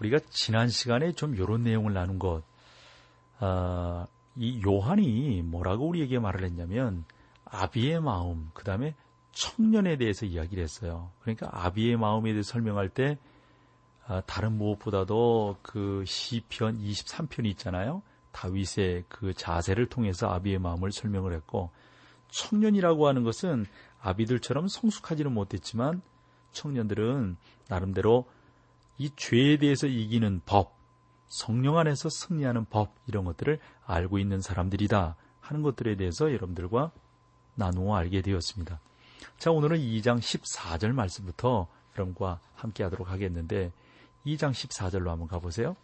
우리가 지난 시간에 좀 이런 내용을 나눈 것, 아, 이 요한이 뭐라고 우리에게 말을 했냐면 아비의 마음, 그 다음에 청년에 대해서 이야기를 했어요. 그러니까 아비의 마음에 대해 서 설명할 때 아, 다른 무엇보다도 그 시편 23편이 있잖아요. 다윗의 그 자세를 통해서 아비의 마음을 설명을 했고 청년이라고 하는 것은 아비들처럼 성숙하지는 못했지만 청년들은 나름대로 이 죄에 대해서 이기는 법, 성령 안에서 승리하는 법 이런 것들을 알고 있는 사람들이다 하는 것들에 대해서 여러분들과 나누어 알게 되었습니다. 자, 오늘은 2장 14절 말씀부터 여러분과 함께 하도록 하겠는데 2장 14절로 한번 가보세요.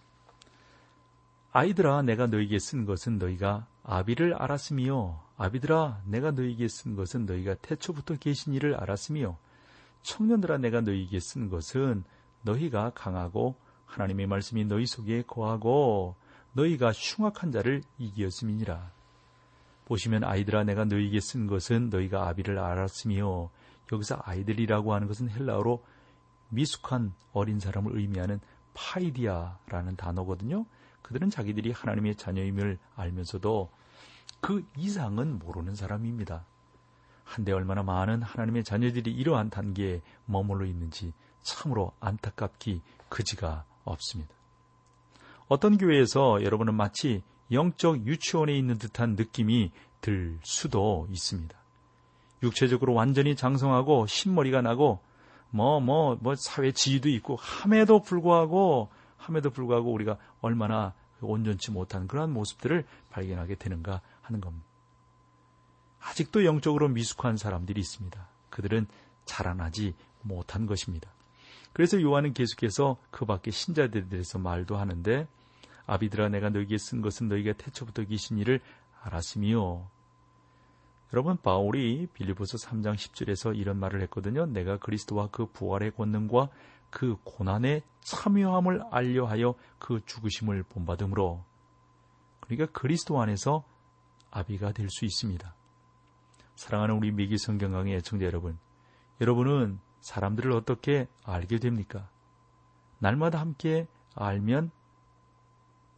아이들아 내가 너에게 쓴 것은 너희가 아비를 알았으며 아비들아 내가 너에게 쓴 것은 너희가 태초부터 계신 이를 알았으며 청년들아 내가 너희에게 쓴 것은 너희가 강하고 하나님의 말씀이 너희 속에 거하고 너희가 흉악한 자를 이기었음이니라. 보시면 아이들아 내가 너희에게 쓴 것은 너희가 아비를 알았으며 여기서 아이들이라고 하는 것은 헬라어로 미숙한 어린 사람을 의미하는 파이디아라는 단어거든요. 그들은 자기들이 하나님의 자녀임을 알면서도 그 이상은 모르는 사람입니다. 한데 얼마나 많은 하나님의 자녀들이 이러한 단계에 머물러 있는지 참으로 안타깝기 그지가 없습니다. 어떤 교회에서 여러분은 마치 영적 유치원에 있는 듯한 느낌이 들 수도 있습니다. 육체적으로 완전히 장성하고 흰머리가 나고 뭐 뭐 뭐 뭐 사회 지위도 있고 함에도 불구하고 함에도 불구하고 우리가 얼마나 온전치 못한 그러한 모습들을 발견하게 되는가 하는 겁니다. 아직도 영적으로 미숙한 사람들이 있습니다. 그들은 자라나지 못한 것입니다. 그래서 요한은 계속해서 그 밖에 신자들에 대해서 말도 하는데 아비들아 내가 너희에게 쓴 것은 너희가 태초부터 계신 일을 알았으며 여러분 바울이 빌리보서 3장 10절에서 이런 말을 했거든요. 내가 그리스도와 그 부활의 권능과 그 고난의 참여함을 알려하여 그 죽으심을 본받음으로 그러니까 그리스도 안에서 아비가 될 수 있습니다. 사랑하는 우리 미기 성경강의 애청자 여러분, 여러분은 사람들을 어떻게 알게 됩니까? 날마다 함께 알면,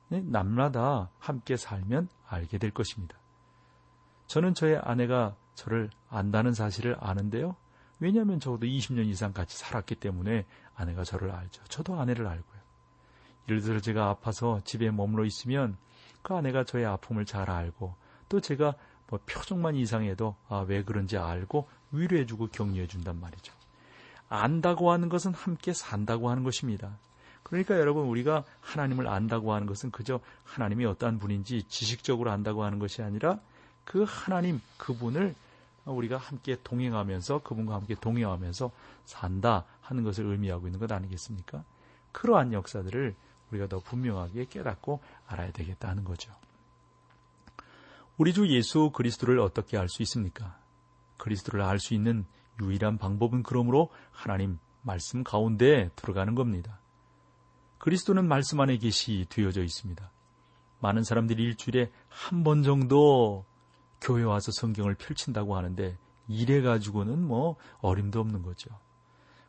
네, 날마다 함께 살면 알게 될 것입니다. 저는 저의 아내가 저를 안다는 사실을 아는데요. 왜냐하면 적어도 20년 이상 같이 살았기 때문에 아내가 저를 알죠. 저도 아내를 알고요. 예를 들어 제가 아파서 집에 머물러 있으면 그 아내가 저의 아픔을 잘 알고 또 제가 뭐 표정만 이상해도 아, 왜 그런지 알고 위로해주고 격려해준단 말이죠. 안다고 하는 것은 함께 산다고 하는 것입니다. 그러니까 여러분 우리가 하나님을 안다고 하는 것은 그저 하나님이 어떠한 분인지 지식적으로 안다고 하는 것이 아니라 그 하나님 그분을 우리가 함께 동행하면서 그분과 함께 동행하면서 산다 하는 것을 의미하고 있는 것 아니겠습니까? 그러한 역사들을 우리가 더 분명하게 깨닫고 알아야 되겠다는 거죠. 우리 주 예수 그리스도를 어떻게 알 수 있습니까? 그리스도를 알 수 있는 유일한 방법은 그러므로 하나님 말씀 가운데 들어가는 겁니다. 그리스도는 말씀 안에 계시 되어져 있습니다. 많은 사람들이 일주일에 한 번 정도 교회 와서 성경을 펼친다고 하는데 이래 가지고는 뭐 어림도 없는 거죠.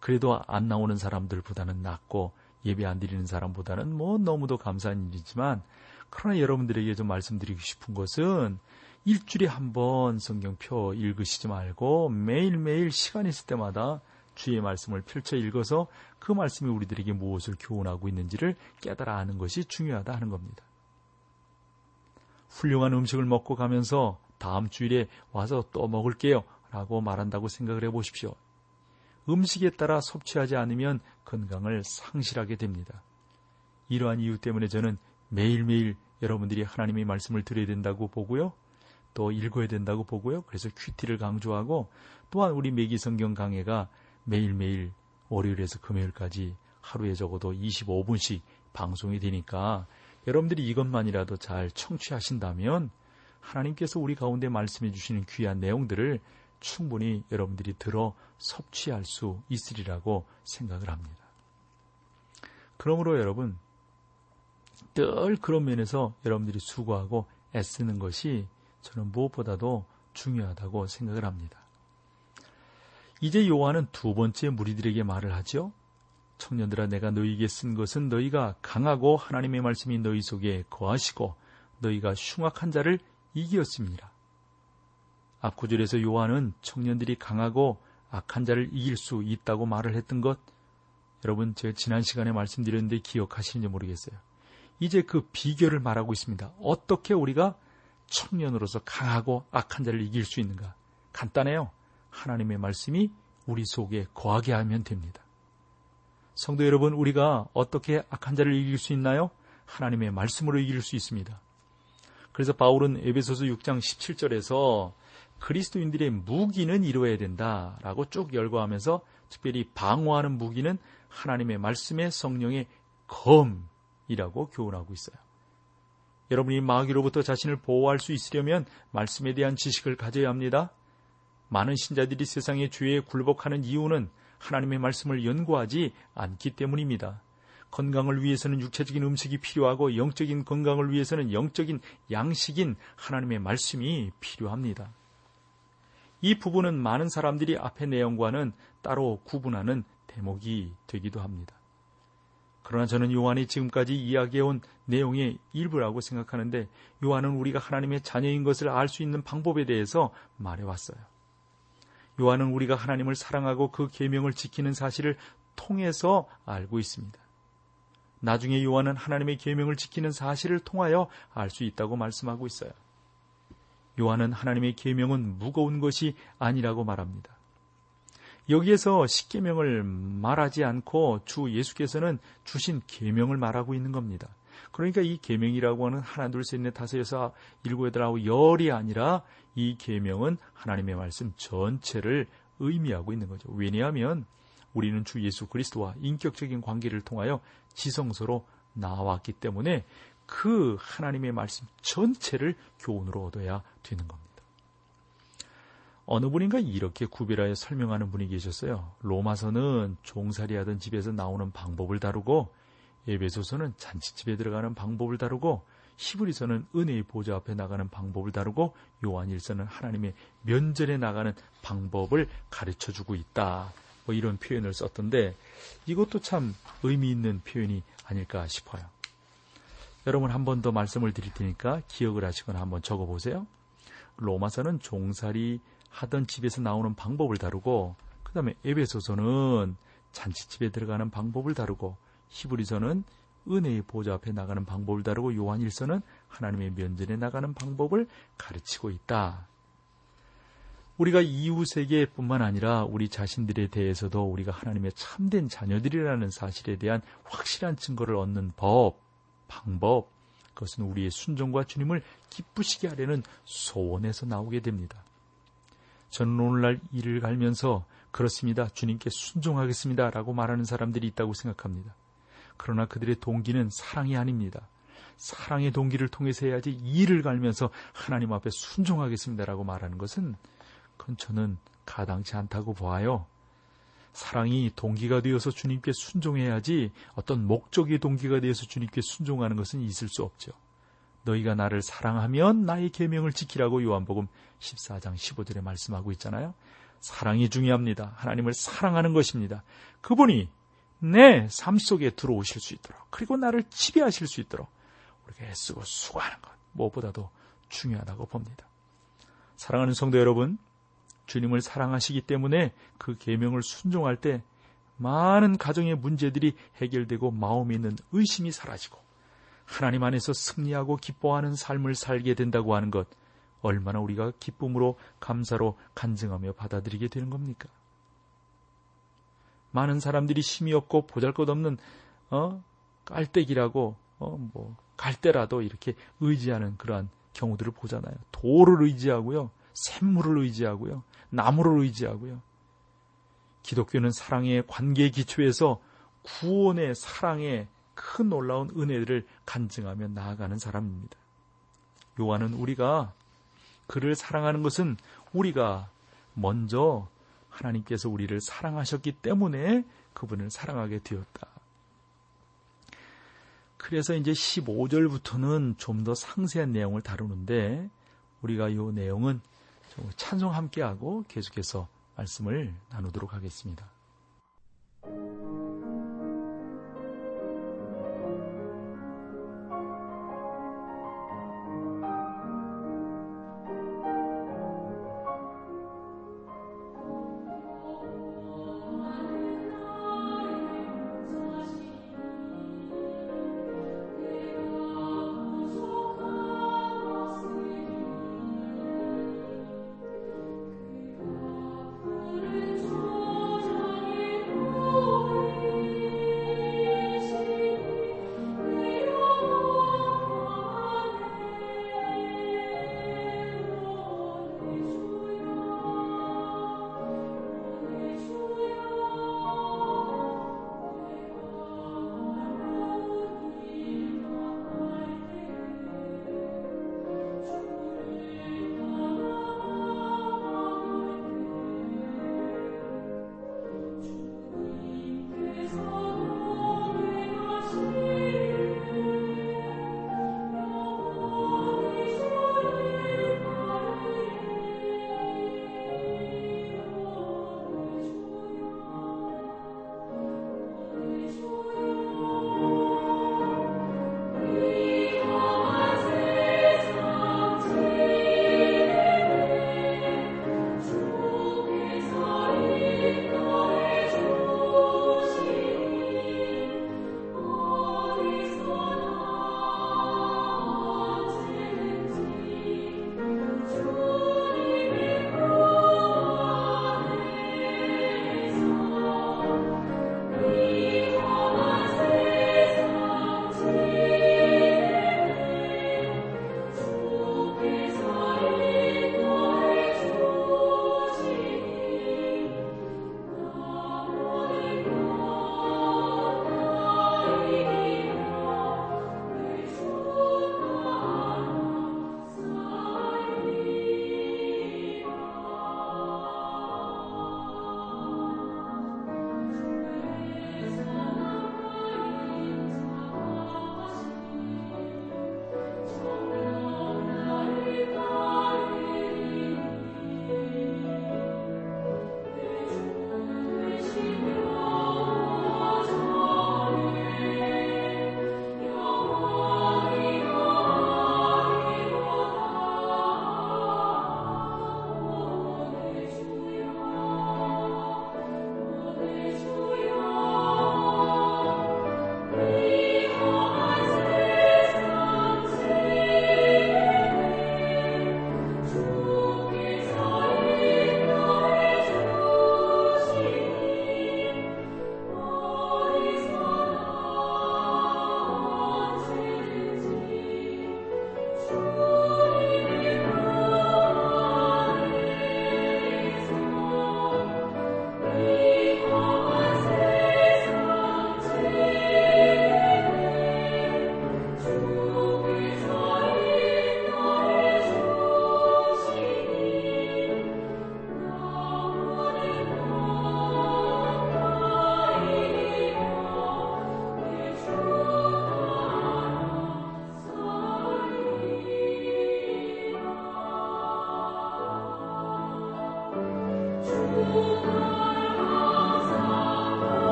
그래도 안 나오는 사람들보다는 낫고 예배 안 드리는 사람보다는 뭐 너무도 감사한 일이지만 그러나 여러분들에게 좀 말씀드리고 싶은 것은 일주일에 한 번 성경표 읽으시지 말고 매일매일 시간 있을 때마다 주의 말씀을 펼쳐 읽어서 그 말씀이 우리들에게 무엇을 교훈하고 있는지를 깨달아 아는 것이 중요하다 하는 겁니다. 훌륭한 음식을 먹고 가면서 다음 주일에 와서 또 먹을게요 라고 말한다고 생각을 해 보십시오. 음식에 따라 섭취하지 않으면 건강을 상실하게 됩니다. 이러한 이유 때문에 저는 매일매일 여러분들이 하나님의 말씀을 들어야 된다고 보고요. 또 읽어야 된다고 보고요. 그래서 큐티를 강조하고 또한 우리 매기 성경 강해가 매일매일 월요일에서 금요일까지 하루에 적어도 25분씩 방송이 되니까 여러분들이 이것만이라도 잘 청취하신다면 하나님께서 우리 가운데 말씀해 주시는 귀한 내용들을 충분히 여러분들이 들어 섭취할 수 있으리라고 생각을 합니다. 그러므로 여러분, 늘 그런 면에서 여러분들이 수고하고 애쓰는 것이 저는 무엇보다도 중요하다고 생각을 합니다. 이제 요한은 두 번째 무리들에게 말을 하죠. 청년들아 내가 너희에게 쓴 것은 너희가 강하고 하나님의 말씀이 너희 속에 거하시고 너희가 흉악한 자를 이기었습니다. 앞 구절에서 요한은 청년들이 강하고 악한 자를 이길 수 있다고 말을 했던 것 여러분 제가 지난 시간에 말씀드렸는데 기억하시는지 모르겠어요. 이제 그 비결을 말하고 있습니다. 어떻게 우리가 청년으로서 강하고 악한 자를 이길 수 있는가? 간단해요. 하나님의 말씀이 우리 속에 거하게 하면 됩니다. 성도 여러분, 우리가 어떻게 악한 자를 이길 수 있나요? 하나님의 말씀으로 이길 수 있습니다. 그래서 바울은 에베소서 6장 17절에서 그리스도인들의 무기는 이루어야 된다라고 쭉 열거하면서 특별히 방어하는 무기는 하나님의 말씀의 성령의 검이라고 교훈하고 있어요. 여러분이 마귀로부터 자신을 보호할 수 있으려면 말씀에 대한 지식을 가져야 합니다. 많은 신자들이 세상의 죄에 굴복하는 이유는 하나님의 말씀을 연구하지 않기 때문입니다. 건강을 위해서는 육체적인 음식이 필요하고 영적인 건강을 위해서는 영적인 양식인 하나님의 말씀이 필요합니다. 이 부분은 많은 사람들이 앞의 내용과는 따로 구분하는 대목이 되기도 합니다. 그러나 저는 요한이 지금까지 이야기해온 내용의 일부라고 생각하는데 요한은 우리가 하나님의 자녀인 것을 알 수 있는 방법에 대해서 말해왔어요. 요한은 우리가 하나님을 사랑하고 그 계명을 지키는 사실을 통해서 알고 있습니다. 나중에 요한은 하나님의 계명을 지키는 사실을 통하여 알 수 있다고 말씀하고 있어요. 요한은 하나님의 계명은 무거운 것이 아니라고 말합니다. 여기에서 십계명을 말하지 않고 주 예수께서는 주신 계명을 말하고 있는 겁니다. 그러니까 이 계명이라고 하는 하나 둘셋넷 다섯 여섯 일곱 여덟 아홉 열이 아니라 이 계명은 하나님의 말씀 전체를 의미하고 있는 거죠. 왜냐하면 우리는 주 예수 그리스도와 인격적인 관계를 통하여 지성소로 나왔기 때문에 그 하나님의 말씀 전체를 교훈으로 얻어야 되는 겁니다. 어느 분인가 이렇게 구별하여 설명하는 분이 계셨어요. 로마서는 종살이 하던 집에서 나오는 방법을 다루고 에베소서는 잔치집에 들어가는 방법을 다루고 히브리서는 은혜의 보좌 앞에 나가는 방법을 다루고 요한일서는 하나님의 면전에 나가는 방법을 가르쳐 주고 있다. 뭐 이런 표현을 썼던데 이것도 참 의미 있는 표현이 아닐까 싶어요. 여러분 한 번 더 말씀을 드릴 테니까 기억을 하시거나 한번 적어 보세요. 로마서는 종살이 하던 집에서 나오는 방법을 다루고 그 다음에 에베소서는 잔치집에 들어가는 방법을 다루고 히브리서는 은혜의 보좌 앞에 나가는 방법을 다루고 요한일서는 하나님의 면전에 나가는 방법을 가르치고 있다. 우리가 이웃에게뿐만 아니라 우리 자신들에 대해서도 우리가 하나님의 참된 자녀들이라는 사실에 대한 확실한 증거를 얻는 법, 방법, 그것은 우리의 순종과 주님을 기쁘시게 하려는 소원에서 나오게 됩니다. 저는 오늘날 일을 갈면서 그렇습니다. 주님께 순종하겠습니다. 라고 말하는 사람들이 있다고 생각합니다. 그러나 그들의 동기는 사랑이 아닙니다. 사랑의 동기를 통해서 해야지 일을 갈면서 하나님 앞에 순종하겠습니다 라고 말하는 것은 그건 저는 가당치 않다고 보아요. 사랑이 동기가 되어서 주님께 순종해야지 어떤 목적의 동기가 되어서 주님께 순종하는 것은 있을 수 없죠. 너희가 나를 사랑하면 나의 계명을 지키라고 요한복음 14장 15절에 말씀하고 있잖아요. 사랑이 중요합니다. 하나님을 사랑하는 것입니다. 그분이 내 삶 속에 들어오실 수 있도록 그리고 나를 지배하실 수 있도록 우리가 애쓰고 수고하는 것 무엇보다도 중요하다고 봅니다. 사랑하는 성도 여러분, 주님을 사랑하시기 때문에 그 계명을 순종할 때 많은 가정의 문제들이 해결되고 마음에 있는 의심이 사라지고 하나님 안에서 승리하고 기뻐하는 삶을 살게 된다고 하는 것 얼마나 우리가 기쁨으로 감사로 간증하며 받아들이게 되는 겁니까? 많은 사람들이 힘이 없고 보잘것없는 어 깔때기라고 어 뭐 갈대라도 이렇게 의지하는 그러한 경우들을 보잖아요. 돌을 의지하고요. 샘물을 의지하고요. 나무를 의지하고요. 기독교는 사랑의 관계 기초에서 구원의 사랑의 큰 놀라운 은혜들을 간증하며 나아가는 사람입니다. 요한은 우리가 그를 사랑하는 것은 우리가 먼저 하나님께서 우리를 사랑하셨기 때문에 그분을 사랑하게 되었다. 그래서 이제 15절부터는 좀 더 상세한 내용을 다루는데 우리가 이 내용은 찬송 함께하고 계속해서 말씀을 나누도록 하겠습니다.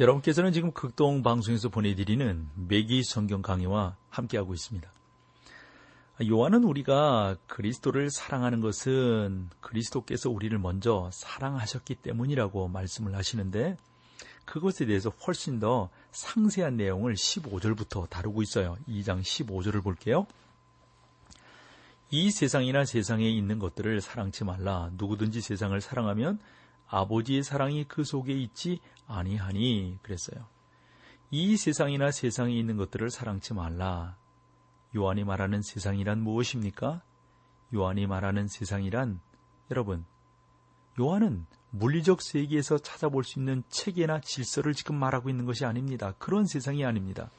여러분께서는 지금 극동 방송에서 보내드리는 매기 성경 강의와 함께하고 있습니다. 요한은 우리가 그리스도를 사랑하는 것은 그리스도께서 우리를 먼저 사랑하셨기 때문이라고 말씀을 하시는데 그것에 대해서 훨씬 더 상세한 내용을 15절부터 다루고 있어요. 2장 15절을 볼게요. 이 세상이나 세상에 있는 것들을 사랑치 말라. 누구든지 세상을 사랑하면 아버지의 사랑이 그 속에 있지 아니하니 그랬어요. 이 세상이나 세상에 있는 것들을 사랑치 말라. 요한이 말하는 세상이란 무엇입니까? 요한이 말하는 세상이란 여러분, 요한은 물리적 세계에서 찾아볼 수 있는 체계나 질서를 지금 말하고 있는 것이 아닙니다. 그런 세상이 아닙니다.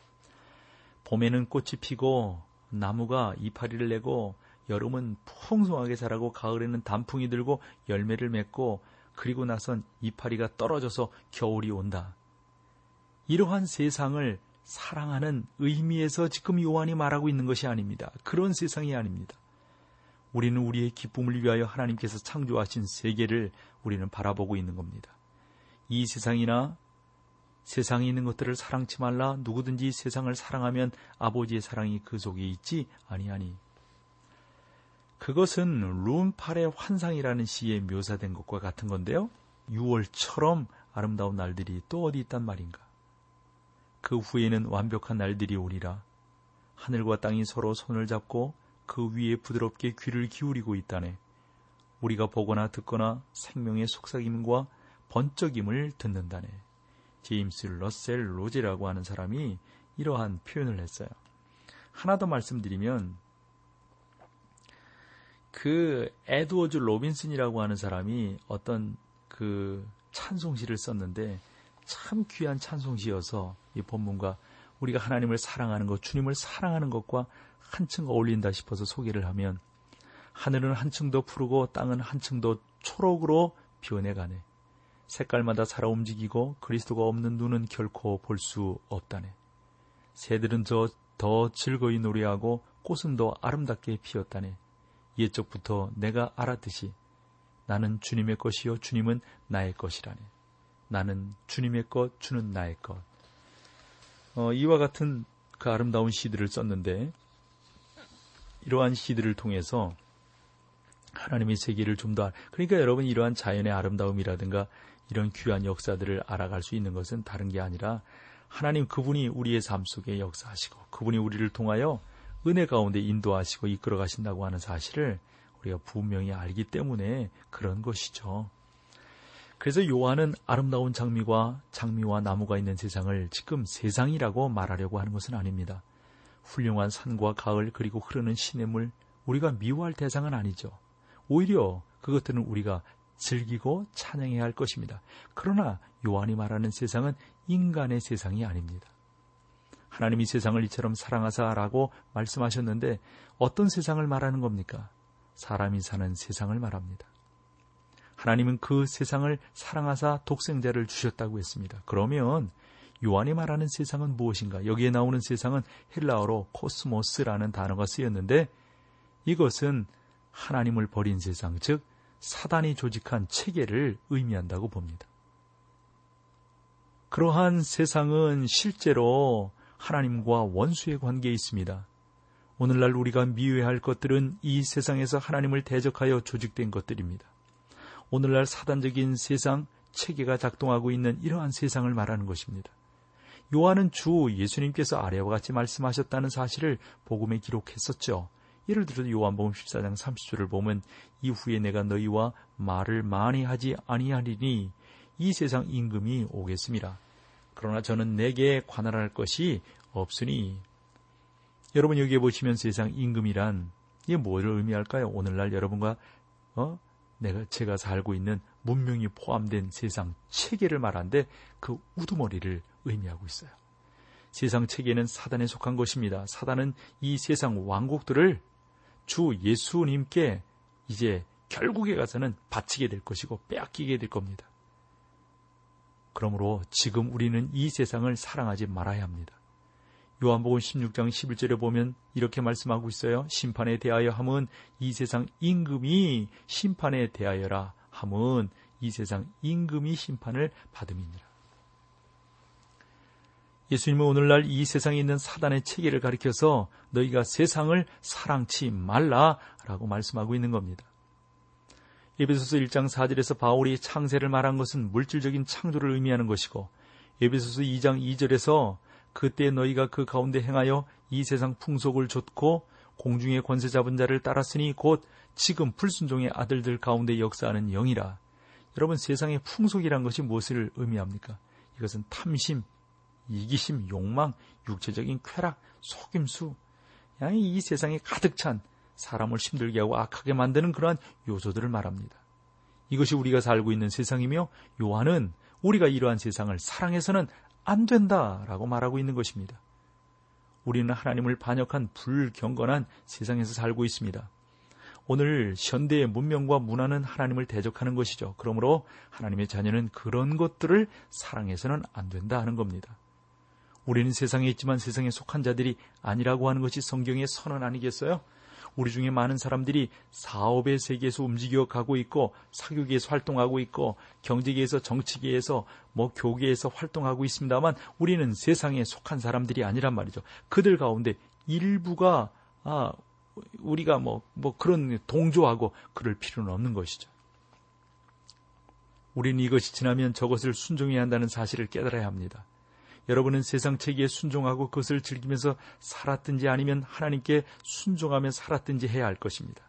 봄에는 꽃이 피고 나무가 이파리를 내고 여름은 풍성하게 자라고 가을에는 단풍이 들고 열매를 맺고 그리고 나선 이파리가 떨어져서 겨울이 온다. 이러한 세상을 사랑하는 의미에서 지금 요한이 말하고 있는 것이 아닙니다. 그런 세상이 아닙니다. 우리는 우리의 기쁨을 위하여 하나님께서 창조하신 세계를 우리는 바라보고 있는 겁니다. 이 세상이나 세상에 있는 것들을 사랑치 말라 누구든지 세상을 사랑하면 아버지의 사랑이 그 속에 있지 아니하니 그것은 룸팔의 환상이라는 시에 묘사된 것과 같은 건데요. 6월처럼 아름다운 날들이 또 어디 있단 말인가? 그 후에는 완벽한 날들이 오리라. 하늘과 땅이 서로 손을 잡고 그 위에 부드럽게 귀를 기울이고 있다네. 우리가 보거나 듣거나 생명의 속삭임과 번쩍임을 듣는다네. 제임스 러셀 로웰이라고 하는 사람이 이러한 표현을 했어요. 하나 더 말씀드리면 그 에드워즈 로빈슨이라고 하는 사람이 어떤 그 찬송시를 썼는데 참 귀한 찬송시여서 이 본문과 우리가 하나님을 사랑하는 것, 주님을 사랑하는 것과 한층 어울린다 싶어서 소개를 하면 하늘은 한층 더 푸르고 땅은 한층 더 초록으로 변해가네. 색깔마다 살아 움직이고 그리스도가 없는 눈은 결코 볼 수 없다네. 새들은 더, 더 즐거이 노래하고 꽃은 더 아름답게 피었다네. 옛적부터 내가 알았듯이 나는 주님의 것이요 주님은 나의 것이라네. 나는 주님의 것, 주는 나의 것. 어, 이와 같은 그 아름다운 시들을 썼는데 이러한 시들을 통해서 하나님의 세계를 좀 더 그러니까 여러분 이러한 자연의 아름다움이라든가 이런 귀한 역사들을 알아갈 수 있는 것은 다른 게 아니라 하나님 그분이 우리의 삶 속에 역사하시고 그분이 우리를 통하여 은혜 가운데 인도하시고 이끌어 가신다고 하는 사실을 우리가 분명히 알기 때문에 그런 것이죠. 그래서 요한은 아름다운 장미와 장미와 나무가 있는 세상을 지금 세상이라고 말하려고 하는 것은 아닙니다. 훌륭한 산과 가을 그리고 흐르는 시냇물 우리가 미워할 대상은 아니죠. 오히려 그것들은 우리가 즐기고 찬양해야 할 것입니다. 그러나 요한이 말하는 세상은 인간의 세상이 아닙니다. 하나님이 세상을 이처럼 사랑하사라고 말씀하셨는데 어떤 세상을 말하는 겁니까? 사람이 사는 세상을 말합니다. 하나님은 그 세상을 사랑하사 독생자를 주셨다고 했습니다. 그러면 요한이 말하는 세상은 무엇인가? 여기에 나오는 세상은 헬라어로 코스모스라는 단어가 쓰였는데 이것은 하나님을 버린 세상, 즉 사단이 조직한 체계를 의미한다고 봅니다. 그러한 세상은 실제로 하나님과 원수의 관계에 있습니다. 오늘날 우리가 미워할 것들은 이 세상에서 하나님을 대적하여 조직된 것들입니다. 오늘날 사단적인 세상 체계가 작동하고 있는 이러한 세상을 말하는 것입니다. 요한은 주 예수님께서 아래와 같이 말씀하셨다는 사실을 복음에 기록했었죠. 예를 들어 요한복음 14장 30절을 보면 이후에 내가 너희와 말을 많이 하지 아니하리니 이 세상 임금이 오겠습니다. 그러나 저는 내게 관할할 것이 없으니 여러분 여기에 보시면 세상 임금이란 이게 뭐를 의미할까요? 오늘날 여러분과 어? 내가 제가 살고 있는 문명이 포함된 세상 체계를 말하는데 그 우두머리를 의미하고 있어요. 세상 체계는 사단에 속한 것입니다. 사단은 이 세상 왕국들을 주 예수님께 이제 결국에 가서는 바치게 될 것이고 빼앗기게 될 겁니다. 그러므로 지금 우리는 이 세상을 사랑하지 말아야 합니다. 요한복음 16장 11절에 보면 이렇게 말씀하고 있어요. 심판에 대하여 함은 이 세상 임금이 심판에 대하여라 함은 이 세상 임금이 심판을 받음이니라. 예수님은 오늘날 이 세상에 있는 사단의 체계를 가리켜서 너희가 세상을 사랑치 말라라고 말씀하고 있는 겁니다. 에베소서 1장 4절에서 바울이 창세를 말한 것은 물질적인 창조를 의미하는 것이고 에베소서 2장 2절에서 그때 너희가 그 가운데 행하여 이 세상 풍속을 좇고 공중의 권세 잡은 자를 따랐으니 곧 지금 불순종의 아들들 가운데 역사하는 영이라. 여러분 세상의 풍속이란 것이 무엇을 의미합니까? 이것은 탐심, 이기심, 욕망, 육체적인 쾌락, 속임수, 이 세상에 가득 찬 사람을 힘들게 하고 악하게 만드는 그러한 요소들을 말합니다. 이것이 우리가 살고 있는 세상이며 요한은 우리가 이러한 세상을 사랑해서는 안 된다라고 말하고 있는 것입니다. 우리는 하나님을 반역한 불경건한 세상에서 살고 있습니다. 오늘 현대의 문명과 문화는 하나님을 대적하는 것이죠. 그러므로 하나님의 자녀는 그런 것들을 사랑해서는 안 된다 하는 겁니다. 우리는 세상에 있지만 세상에 속한 자들이 아니라고 하는 것이 성경의 선언 아니겠어요? 우리 중에 많은 사람들이 사업의 세계에서 움직여 가고 있고 사교계에서 활동하고 있고 경제계에서 정치계에서 뭐 교계에서 활동하고 있습니다만 우리는 세상에 속한 사람들이 아니란 말이죠. 그들 가운데 일부가 아 우리가 뭐, 뭐 그런 동조하고 그럴 필요는 없는 것이죠. 우리는 이것이 지나면 저것을 순종해야 한다는 사실을 깨달아야 합니다. 여러분은 세상 체계에 순종하고 그것을 즐기면서 살았든지 아니면 하나님께 순종하며 살았든지 해야 할 것입니다.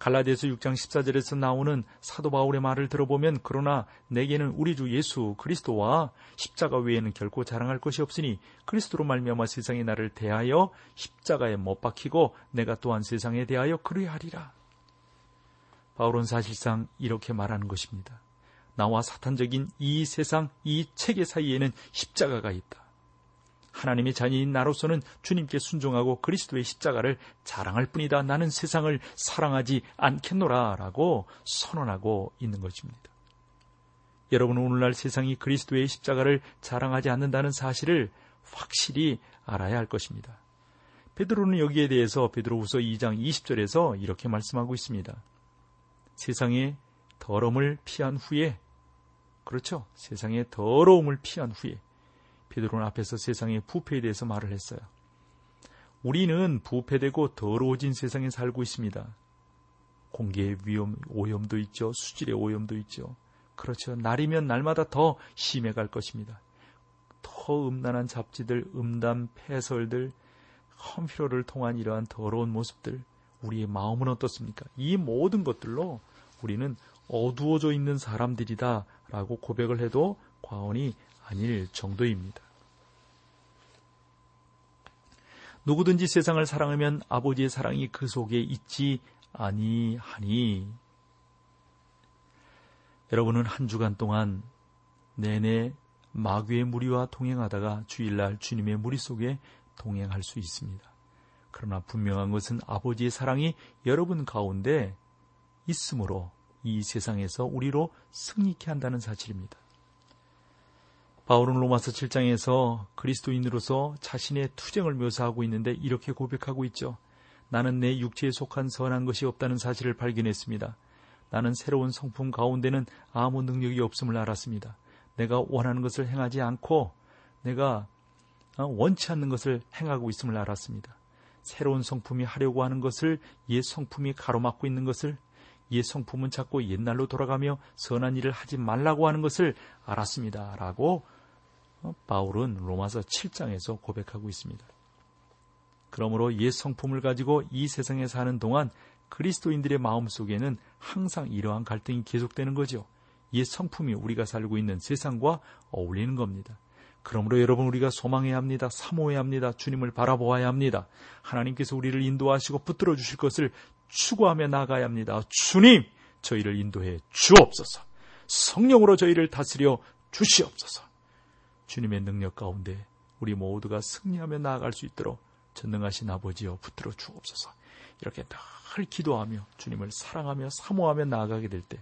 갈라디아서 6장 14절에서 나오는 사도 바울의 말을 들어보면 그러나 내게는 우리 주 예수 그리스도와 십자가 외에는 결코 자랑할 것이 없으니 그리스도로 말미암아 세상이 나를 대하여 십자가에 못 박히고 내가 또한 세상에 대하여 그리하리라. 바울은 사실상 이렇게 말하는 것입니다. 나와 사탄적인 이 세상, 이 체계 사이에는 십자가가 있다. 하나님의 자녀인 나로서는 주님께 순종하고 그리스도의 십자가를 자랑할 뿐이다. 나는 세상을 사랑하지 않겠노라. 라고 선언하고 있는 것입니다. 여러분은 오늘날 세상이 그리스도의 십자가를 자랑하지 않는다는 사실을 확실히 알아야 할 것입니다. 베드로는 여기에 대해서 베드로후서 2장 20절에서 이렇게 말씀하고 있습니다. 세상의 더러움을 피한 후에 그렇죠. 세상의 더러움을 피한 후에 베드로는 앞에서 세상의 부패에 대해서 말을 했어요. 우리는 부패되고 더러워진 세상에 살고 있습니다. 공기의 위험, 오염도 있죠. 수질의 오염도 있죠. 그렇죠. 날이면 날마다 더 심해갈 것입니다. 더 음란한 잡지들, 음담, 폐설들, 험피로를 통한 이러한 더러운 모습들, 우리의 마음은 어떻습니까? 이 모든 것들로 우리는 어두워져 있는 사람들이다 라고 고백을 해도 과언이 아닐 정도입니다. 누구든지 세상을 사랑하면 아버지의 사랑이 그 속에 있지 아니하니. 여러분은 한 주간 동안 내내 마귀의 무리와 동행하다가 주일날 주님의 무리 속에 동행할 수 있습니다. 그러나 분명한 것은 아버지의 사랑이 여러분 가운데 있으므로 이 세상에서 우리로 승리케 한다는 사실입니다. 바울은 로마서 7장에서 그리스도인으로서 자신의 투쟁을 묘사하고 있는데 이렇게 고백하고 있죠. 나는 내 육체에 속한 선한 것이 없다는 사실을 발견했습니다. 나는 새로운 성품 가운데는 아무 능력이 없음을 알았습니다. 내가 원하는 것을 행하지 않고 내가 어, 원치 않는 것을 행하고 있음을 알았습니다. 새로운 성품이 하려고 하는 것을 옛 성품이 가로막고 있는 것을 옛 성품은 자꾸 옛날로 돌아가며 선한 일을 하지 말라고 하는 것을 알았습니다. 라고 어, 바울은 로마서 7장에서 고백하고 있습니다. 그러므로 옛 성품을 가지고 이 세상에 사는 동안 그리스도인들의 마음 속에는 항상 이러한 갈등이 계속되는 거죠. 옛 성품이 우리가 살고 있는 세상과 어울리는 겁니다. 그러므로 여러분 우리가 소망해야 합니다. 사모해야 합니다. 주님을 바라보아야 합니다. 하나님께서 우리를 인도하시고 붙들어 주실 것을 추구하며 나가야 합니다. 주님, 저희를 인도해 주옵소서. 성령으로 저희를 다스려 주시옵소서. 주님의 능력 가운데 우리 모두가 승리하며 나아갈 수 있도록 전능하신 아버지여 붙들어 주옵소서. 이렇게 늘 기도하며 주님을 사랑하며 사모하며 나아가게 될 때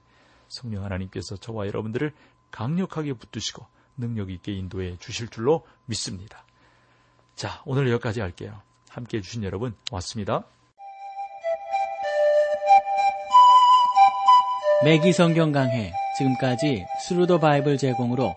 성령 하나님께서 저와 여러분들을 강력하게 붙드시고 능력 있게 인도해 주실 줄로 믿습니다. 자, 오늘 여기까지 할게요. 함께 해주신 여러분, 고맙습니다. 맥기 성경 강해 지금까지 Thru the Bible 제공으로